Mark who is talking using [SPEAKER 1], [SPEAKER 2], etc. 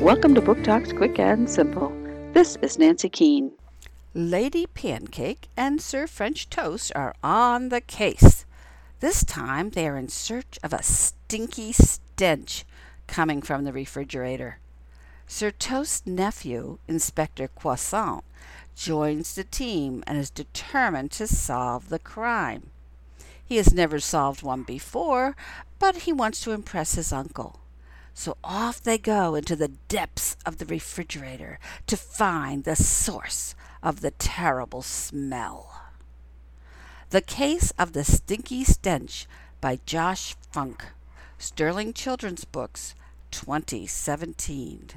[SPEAKER 1] Welcome to Book Talks Quick and Simple. This is Nancy Keene.
[SPEAKER 2] Lady Pancake and Sir French Toast are on the case. This time they are in search of a stinky stench coming from the refrigerator. Sir Toast's nephew, Inspector Croissant, joins the team and is determined to solve the crime. He has never solved one before, but he wants to impress his uncle. So off they go into the depths of the refrigerator to find the source of the terrible smell. The Case of the Stinky Stench by Josh Funk. Sterling Children's Books, 2017.